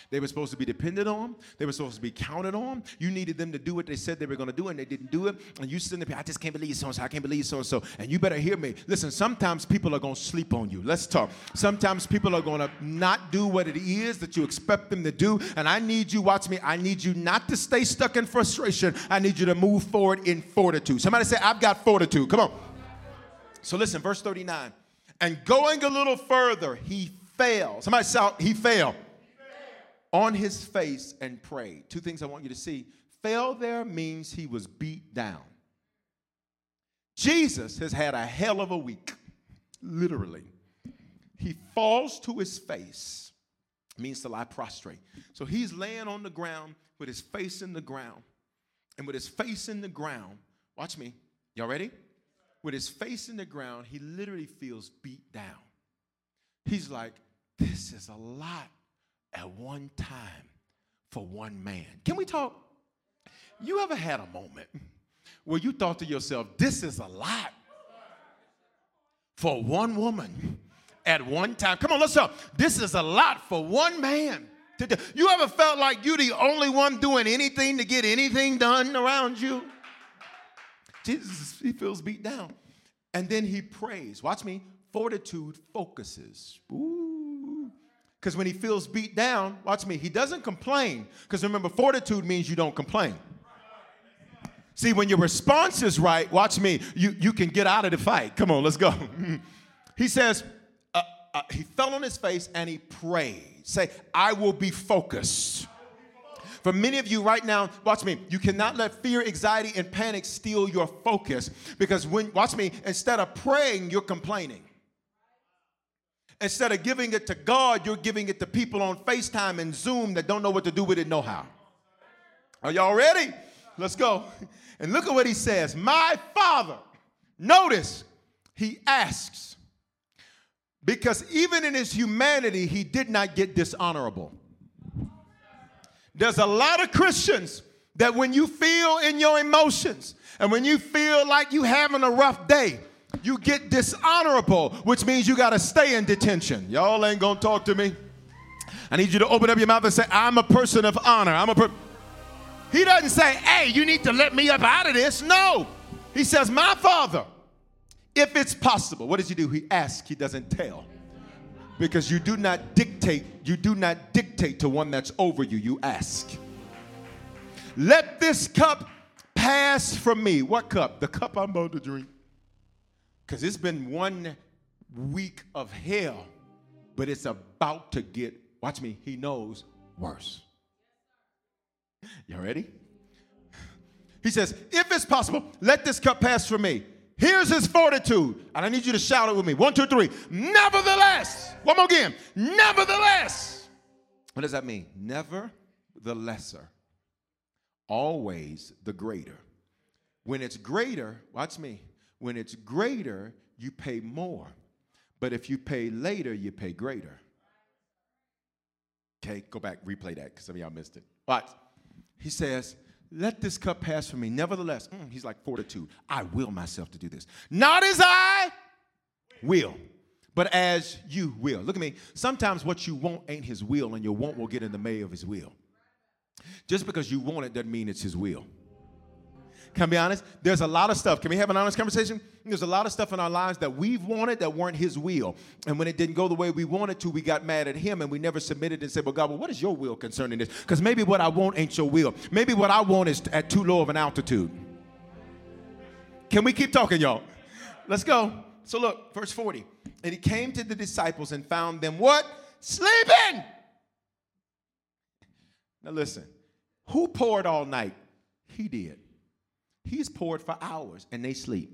They were supposed to be dependent on. They were supposed to be counted on. You needed them to do what they said they were going to do, and they didn't do it. And you sitting there, I just can't believe so and so. I can't believe so and so. And you better hear me. Listen, sometimes people are going to sleep on you. Let's talk. Sometimes people are going to not do what it is that you expect them to do. And I need you, watch me, I need you not to stay stuck in frustration. I need you to move forward in fortitude. Somebody say, I've got fortitude. Come on. So listen, verse 39. And going a little further, he fell. Somebody shout, he fell on his face and prayed. Two things I want you to see. Fell there means he was beat down. Jesus has had a hell of a week, literally. He falls to his face, means to lie prostrate. So he's laying on the ground with his face in the ground. And with his face in the ground, watch me. Y'all ready? With his face in the ground, he literally feels beat down. He's like, This is a lot at one time for one man. Can we talk? You ever had a moment where you thought to yourself, this is a lot for one woman at one time? Come on, let's talk. This is a lot for one man. You ever felt like you're the only one doing anything to get anything done around you? Jesus, he feels beat down. And then he prays. Watch me. Fortitude focuses. Ooh. Because when he feels beat down, watch me, he doesn't complain. Because remember, fortitude means you don't complain. See, when your response is right, watch me, you, you can get out of the fight. Come on, let's go. (laughs) he says, uh, uh, he fell on his face and he prayed. Say, I will be focused. For many of you right now, watch me, you cannot let fear, anxiety, and panic steal your focus because when, watch me, instead of praying, you're complaining. Instead of giving it to God, you're giving it to people on FaceTime and Zoom that don't know what to do with it, know how. Are y'all ready? Let's go. And look at what he says My father, notice, he asks, because even in his humanity, he did not get dishonorable. There's a lot of Christians that when you feel in your emotions and when you feel like you're having a rough day, you get dishonorable, which means you got to stay in detention. Y'all ain't going to talk to me. I need you to open up your mouth and say, I'm a person of honor. I'm a per-. He doesn't say, hey, you need to let me up out of this. No. He says, my father, if it's possible. What does he do? He asks, he doesn't tell. Because you do not dictate, you do not dictate to one that's over you, you ask. Let this cup pass from me. What cup? The cup I'm about to drink. Because it's been one week of hell, but it's about to get, watch me, he knows worse. Y'all ready? He says, If it's possible, let this cup pass from me. Here's his fortitude. And I need you to shout it with me. One, two, three. Nevertheless. One more again. Nevertheless. What does that mean? Never the lesser, always the greater. When it's greater, watch me, when it's greater, you pay more. But if you pay later, you pay greater. Okay, go back, replay that because some of y'all missed it. But he says, Let this cup pass from me. Nevertheless, mm, he's like fortitude. I will myself to do this. Not as I will, but as you will. Look at me. Sometimes what you want ain't his will, and your want will get in the way of his will. Just because you want it doesn't mean it's his will. Can be honest? There's a lot of stuff. Can we have an honest conversation? There's a lot of stuff in our lives that we've wanted that weren't His will. And when it didn't go the way we wanted to, we got mad at Him and we never submitted and said, Well, God, well, what is your will concerning this? Because maybe what I want ain't your will. Maybe what I want is at too low of an altitude. Can we keep talking, y'all? Let's go. So look, verse 40. And he came to the disciples and found them what? Sleeping. Now listen, who poured all night? He did. He's poured for hours and they sleep.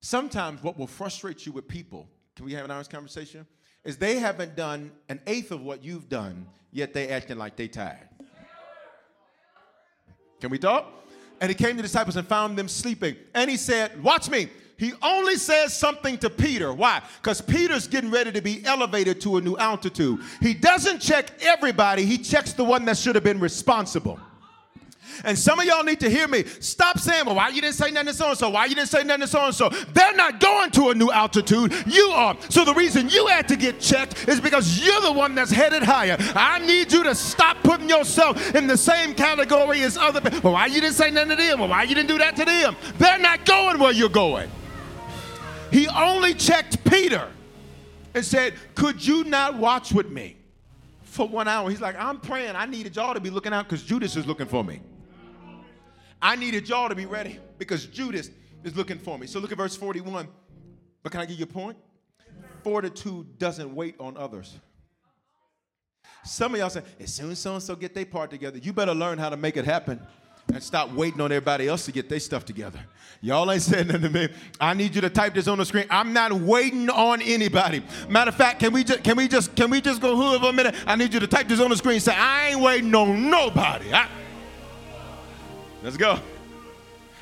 Sometimes what will frustrate you with people, can we have an honest conversation? Is they haven't done an eighth of what you've done, yet they acting like they tired. Can we talk? And he came to the disciples and found them sleeping. And he said, Watch me. He only says something to Peter. Why? Because Peter's getting ready to be elevated to a new altitude. He doesn't check everybody, he checks the one that should have been responsible. And some of y'all need to hear me. Stop saying, well, why you didn't say nothing to so and so? Why you didn't say nothing to so and so? They're not going to a new altitude. You are. So the reason you had to get checked is because you're the one that's headed higher. I need you to stop putting yourself in the same category as other people. Well, why you didn't say nothing to them? Well, why you didn't do that to them? They're not going where you're going. He only checked Peter and said, Could you not watch with me for one hour? He's like, I'm praying. I needed y'all to be looking out because Judas is looking for me. I needed y'all to be ready because Judas is looking for me. So look at verse 41. But can I give you a point? Fortitude doesn't wait on others. Some of y'all say, as soon as so and so get their part together, you better learn how to make it happen and stop waiting on everybody else to get their stuff together. Y'all ain't saying nothing to me. I need you to type this on the screen. I'm not waiting on anybody. Matter of fact, can we just can we just can we just go hood for a minute? I need you to type this on the screen. Say, I ain't waiting on nobody. I, Let's go.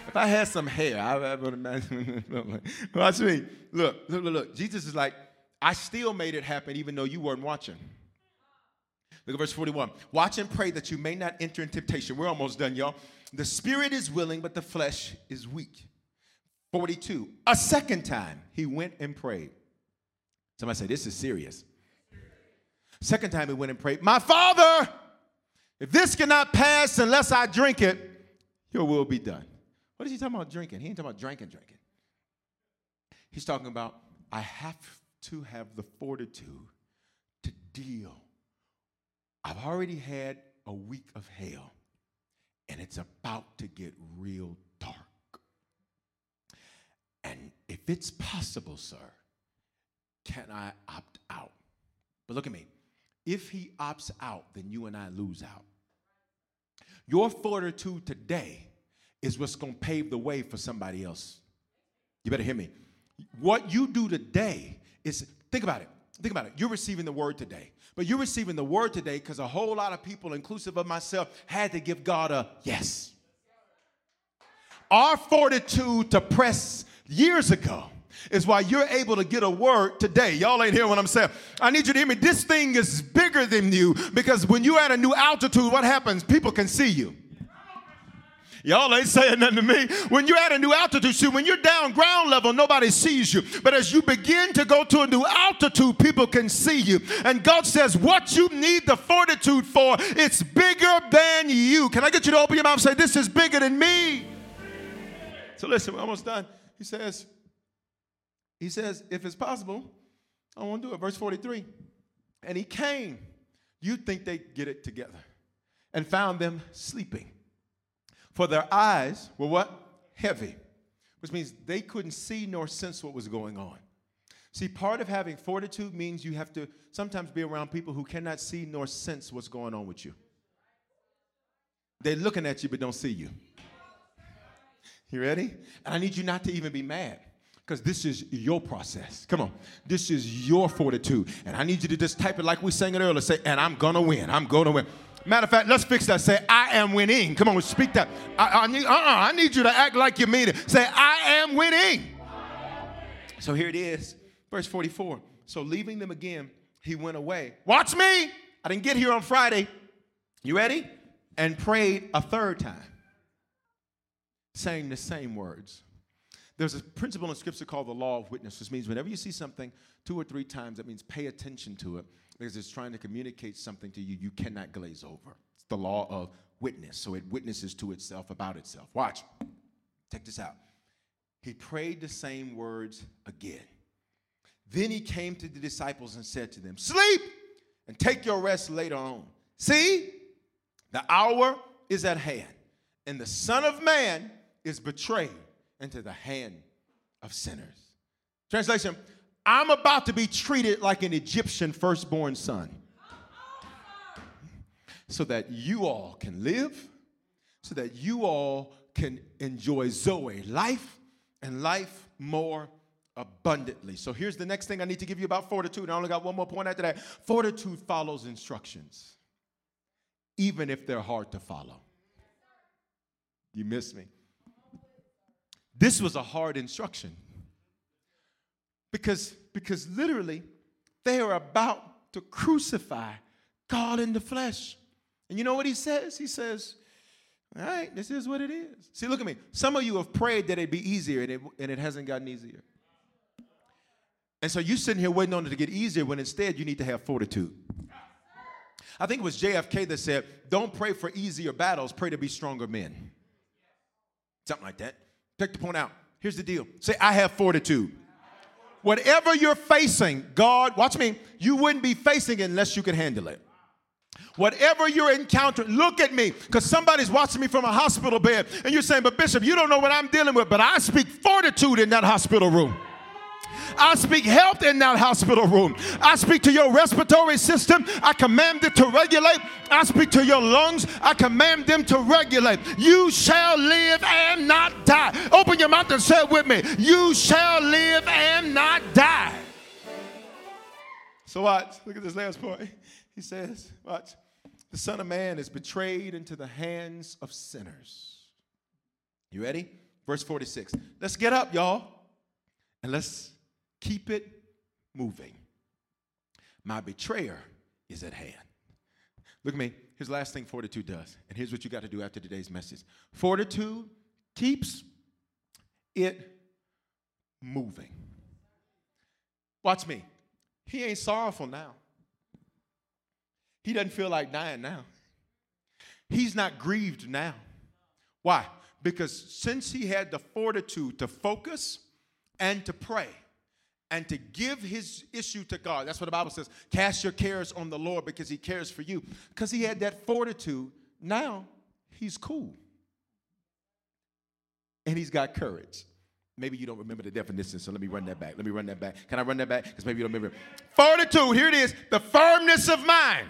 If I had some hair, I, would imagine. (laughs) Watch me. Look, look, look, look. Jesus is like, I still made it happen even though you weren't watching. Look at verse 41. Watch and pray that you may not enter in temptation. We're almost done, y'all. The spirit is willing, but the flesh is weak. 42. A second time, he went and prayed. Somebody say, This is serious. Second time, he went and prayed, My father, if this cannot pass unless I drink it, your will be done. What is he talking about drinking? He ain't talking about drinking, drinking. He's talking about, I have to have the fortitude to deal. I've already had a week of hell, and it's about to get real dark. And if it's possible, sir, can I opt out? But look at me. If he opts out, then you and I lose out. Your fortitude today is what's going to pave the way for somebody else. You better hear me. What you do today is think about it. Think about it. You're receiving the word today. But you're receiving the word today because a whole lot of people, inclusive of myself, had to give God a yes. Our fortitude to press years ago is why you're able to get a word today. Y'all ain't hear what I'm saying. I need you to hear me. This thing is bigger than you because when you're at a new altitude, what happens? People can see you. Y'all ain't saying nothing to me. When you're at a new altitude, see, when you're down ground level, nobody sees you. But as you begin to go to a new altitude, people can see you. And God says, what you need the fortitude for, it's bigger than you. Can I get you to open your mouth and say, This is bigger than me? So listen, we're almost done. He says, he says, if it's possible, I want to do it. Verse 43. And he came. You'd think they'd get it together. And found them sleeping. For their eyes were what? Heavy. Which means they couldn't see nor sense what was going on. See, part of having fortitude means you have to sometimes be around people who cannot see nor sense what's going on with you. They're looking at you but don't see you. You ready? And I need you not to even be mad because this is your process. Come on. This is your fortitude. And I need you to just type it like we sang it earlier. Say, and I'm going to win. I'm going to win. Matter of fact, let's fix that. Say, I am winning. Come on, speak that. I, I need, uh-uh, I need you to act like you mean it. Say, I am winning. So here it is, verse 44. So leaving them again, he went away. Watch me. I didn't get here on Friday. You ready? And prayed a third time, saying the same words. There's a principle in scripture called the law of witness, which means whenever you see something two or three times, that means pay attention to it because it's trying to communicate something to you you cannot glaze over. It's the law of witness. So it witnesses to itself about itself. Watch. Check this out. He prayed the same words again. Then he came to the disciples and said to them, Sleep and take your rest later on. See, the hour is at hand, and the Son of Man is betrayed into the hand of sinners. Translation I'm about to be treated like an Egyptian firstborn son so that you all can live, so that you all can enjoy Zoe, life, and life more abundantly. So here's the next thing I need to give you about fortitude. I only got one more point after that. Fortitude follows instructions, even if they're hard to follow. You miss me. This was a hard instruction. Because, because literally, they are about to crucify God in the flesh. And you know what he says? He says, All right, this is what it is. See, look at me. Some of you have prayed that it'd be easier, and it, and it hasn't gotten easier. And so you're sitting here waiting on it to get easier when instead you need to have fortitude. I think it was JFK that said, Don't pray for easier battles, pray to be stronger men. Something like that. Take the point out. Here's the deal say, I have fortitude. Whatever you're facing, God, watch me, you wouldn't be facing it unless you could handle it. Whatever you're encountering, look at me, because somebody's watching me from a hospital bed, and you're saying, But Bishop, you don't know what I'm dealing with, but I speak fortitude in that hospital room. I speak health in that hospital room. I speak to your respiratory system. I command it to regulate. I speak to your lungs. I command them to regulate. You shall live and not die. Open your mouth and say it with me. You shall live and not die. So watch. Look at this last part. He says, watch. The Son of Man is betrayed into the hands of sinners. You ready? Verse 46. Let's get up, y'all, and let's Keep it moving. My betrayer is at hand. Look at me. Here's the last thing fortitude does. And here's what you got to do after today's message fortitude keeps it moving. Watch me. He ain't sorrowful now. He doesn't feel like dying now. He's not grieved now. Why? Because since he had the fortitude to focus and to pray, and to give his issue to God. That's what the Bible says. Cast your cares on the Lord because he cares for you. Because he had that fortitude. Now he's cool. And he's got courage. Maybe you don't remember the definition, so let me run that back. Let me run that back. Can I run that back? Because maybe you don't remember. Fortitude, here it is the firmness of mind.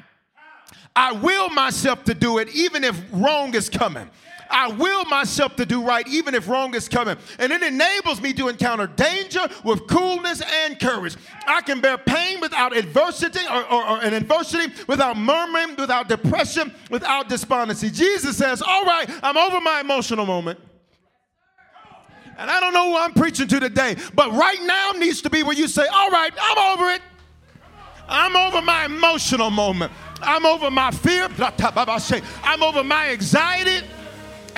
I will myself to do it even if wrong is coming. I will myself to do right, even if wrong is coming. And it enables me to encounter danger with coolness and courage. I can bear pain without adversity or, or, or an adversity, without murmuring, without depression, without despondency. Jesus says, All right, I'm over my emotional moment. And I don't know who I'm preaching to today, but right now needs to be where you say, All right, I'm over it. I'm over my emotional moment. I'm over my fear. I'm over my anxiety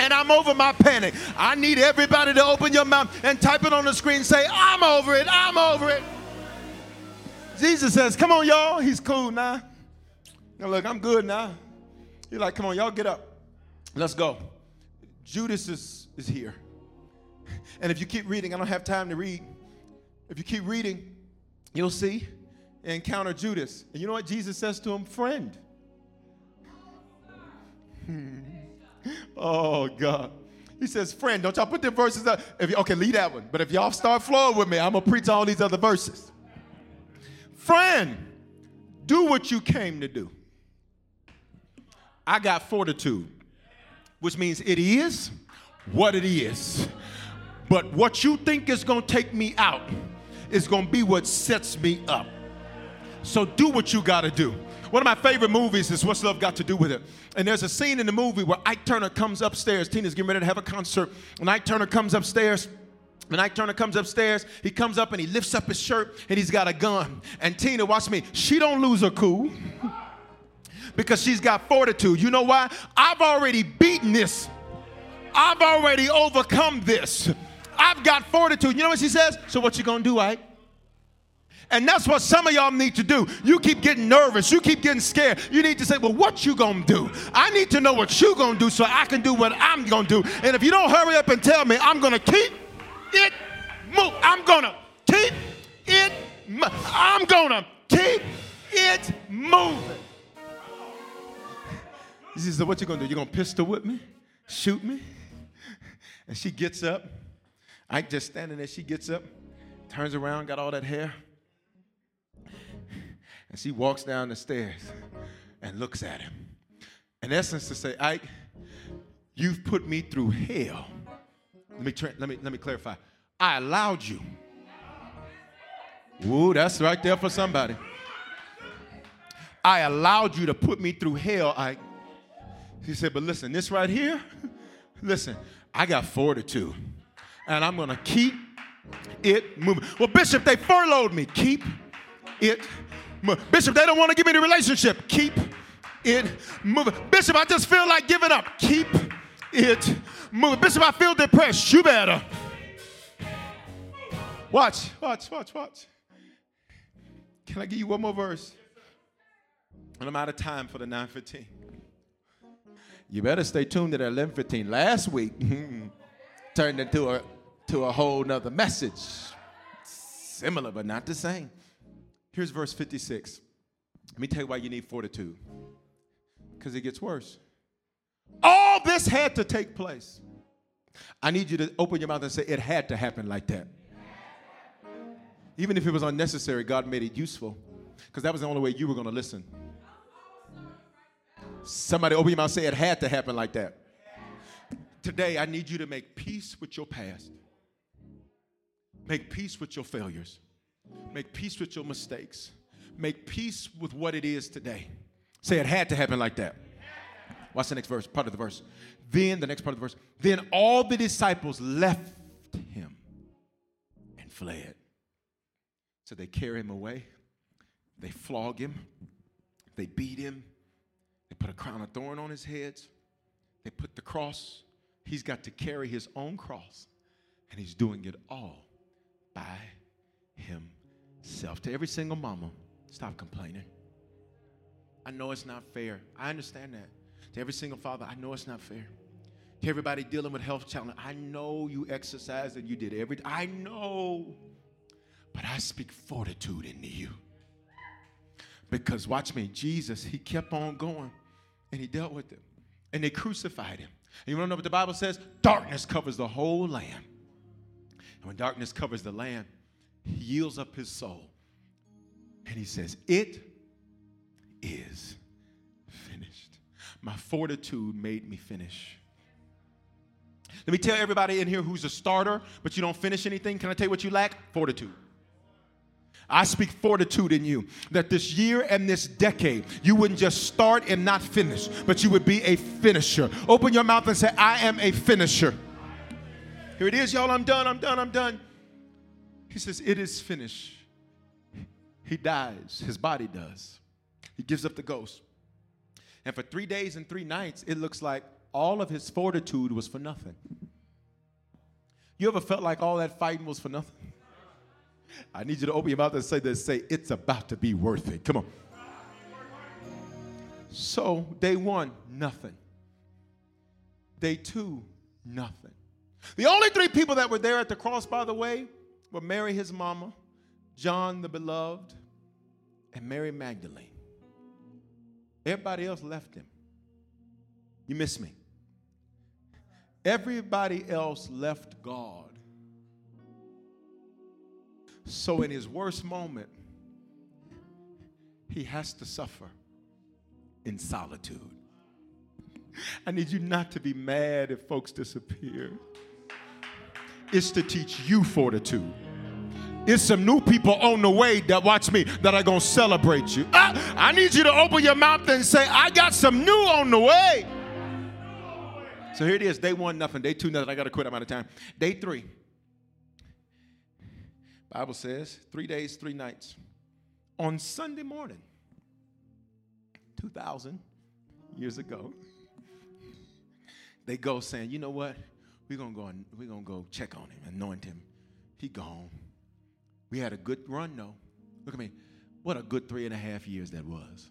and I'm over my panic. I need everybody to open your mouth and type it on the screen. Say, I'm over it. I'm over it. Jesus says, Come on, y'all. He's cool now. Now, look, I'm good now. He's like, Come on, y'all, get up. Let's go. Judas is, is here. And if you keep reading, I don't have time to read. If you keep reading, you'll see, encounter Judas. And you know what Jesus says to him? Friend. Hmm. (laughs) Oh, God. He says, friend, don't y'all put the verses up. If you, okay, leave that one. But if y'all start flowing with me, I'm going to preach all these other verses. Friend, do what you came to do. I got fortitude, which means it is what it is. But what you think is going to take me out is going to be what sets me up. So do what you got to do. One of my favorite movies is What's Love Got to Do with It? And there's a scene in the movie where Ike Turner comes upstairs. Tina's getting ready to have a concert. And Ike Turner comes upstairs. And Ike Turner comes upstairs. He comes up and he lifts up his shirt and he's got a gun. And Tina, watch me, she don't lose her cool (laughs) because she's got fortitude. You know why? I've already beaten this. I've already overcome this. I've got fortitude. You know what she says? So what you gonna do, Ike? And that's what some of y'all need to do. You keep getting nervous. You keep getting scared. You need to say, well, what you gonna do? I need to know what you gonna do so I can do what I'm gonna do. And if you don't hurry up and tell me, I'm gonna keep it move. I'm gonna keep it. I'm gonna keep it moving. He says, what you gonna do? You gonna pistol whip me? Shoot me? And she gets up. I just standing there. She gets up, turns around, got all that hair. And she walks down the stairs and looks at him. In essence, to say, Ike, you've put me through hell. Let me, tra- let me, let me clarify. I allowed you. Ooh, that's right there for somebody. I allowed you to put me through hell, Ike. He said, but listen, this right here, (laughs) listen, I got fortitude. And I'm gonna keep it moving. Well, Bishop, they furloughed me. Keep it Bishop, they don't want to give me the relationship. Keep it moving. Bishop, I just feel like giving up. Keep it moving. Bishop, I feel depressed. You better. Watch, watch, watch, watch. Can I give you one more verse? And I'm out of time for the 915. You better stay tuned to that 1115. Last week (laughs) turned into a to a whole nother message. Similar, but not the same. Here's verse 56. Let me tell you why you need fortitude. Because it gets worse. All this had to take place. I need you to open your mouth and say, It had to happen like that. Even if it was unnecessary, God made it useful. Because that was the only way you were going to listen. Somebody open your mouth and say, It had to happen like that. Today, I need you to make peace with your past, make peace with your failures, make peace with your mistakes, make peace with what it is today. Say, It had to happen like that. Watch the next verse, part of the verse. Then, the next part of the verse, then all the disciples left him and fled. So they carry him away, they flog him, they beat him, they put a crown of thorn on his head, they put the cross. He's got to carry his own cross, and he's doing it all by himself. Self to every single mama, stop complaining. I know it's not fair. I understand that. To every single father, I know it's not fair. To everybody dealing with health challenges, I know you exercised and you did every. I know, but I speak fortitude into you. Because watch me, Jesus, he kept on going and he dealt with them. And they crucified him. And you want to know what the Bible says? Darkness covers the whole land. And when darkness covers the land, he yields up his soul. And he says, It is finished. My fortitude made me finish. Let me tell everybody in here who's a starter, but you don't finish anything. Can I tell you what you lack? Fortitude. I speak fortitude in you that this year and this decade, you wouldn't just start and not finish, but you would be a finisher. Open your mouth and say, I am a finisher. Here it is, y'all. I'm done, I'm done, I'm done. He says, It is finished. He dies, his body does. He gives up the ghost. And for three days and three nights, it looks like all of his fortitude was for nothing. You ever felt like all that fighting was for nothing? I need you to open your mouth and say this say, it's about to be worth it. Come on. So, day one, nothing. Day two, nothing. The only three people that were there at the cross, by the way, were Mary, his mama, John the beloved, and Mary Magdalene. Everybody else left him. You miss me. Everybody else left God. So, in his worst moment, he has to suffer in solitude. I need you not to be mad if folks disappear. It's to teach you fortitude. It's some new people on the way that watch me that are gonna celebrate you. I, I need you to open your mouth and say, I got some new on the way. So here it is. Day one, nothing. Day two, nothing. I gotta quit. I'm out of time. Day three. Bible says three days, three nights. On Sunday morning, 2,000 years ago, they go saying, you know what? We're gonna go and we're gonna go check on him, anoint him. He gone. We had a good run though. Look at me. What a good three and a half years that was.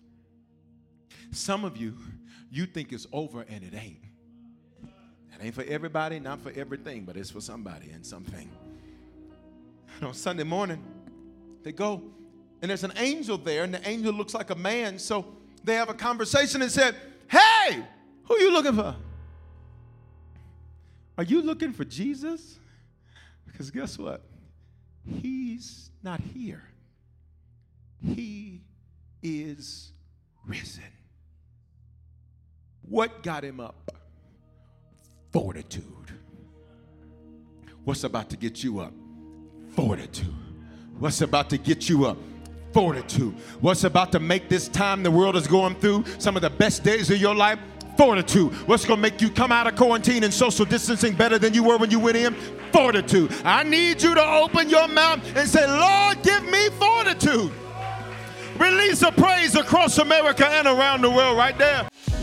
Some of you, you think it's over and it ain't. It ain't for everybody, not for everything, but it's for somebody and something. And on Sunday morning, they go, and there's an angel there, and the angel looks like a man. So they have a conversation and said, Hey, who are you looking for? Are you looking for Jesus? Because guess what? He's not here. He is risen. What got him up? Fortitude. What's about to get you up? Fortitude. What's about to get you up? Fortitude. What's about to make this time the world is going through some of the best days of your life? Fortitude. What's going to make you come out of quarantine and social distancing better than you were when you went in? Fortitude. I need you to open your mouth and say, Lord, give me fortitude. Release a praise across America and around the world right there.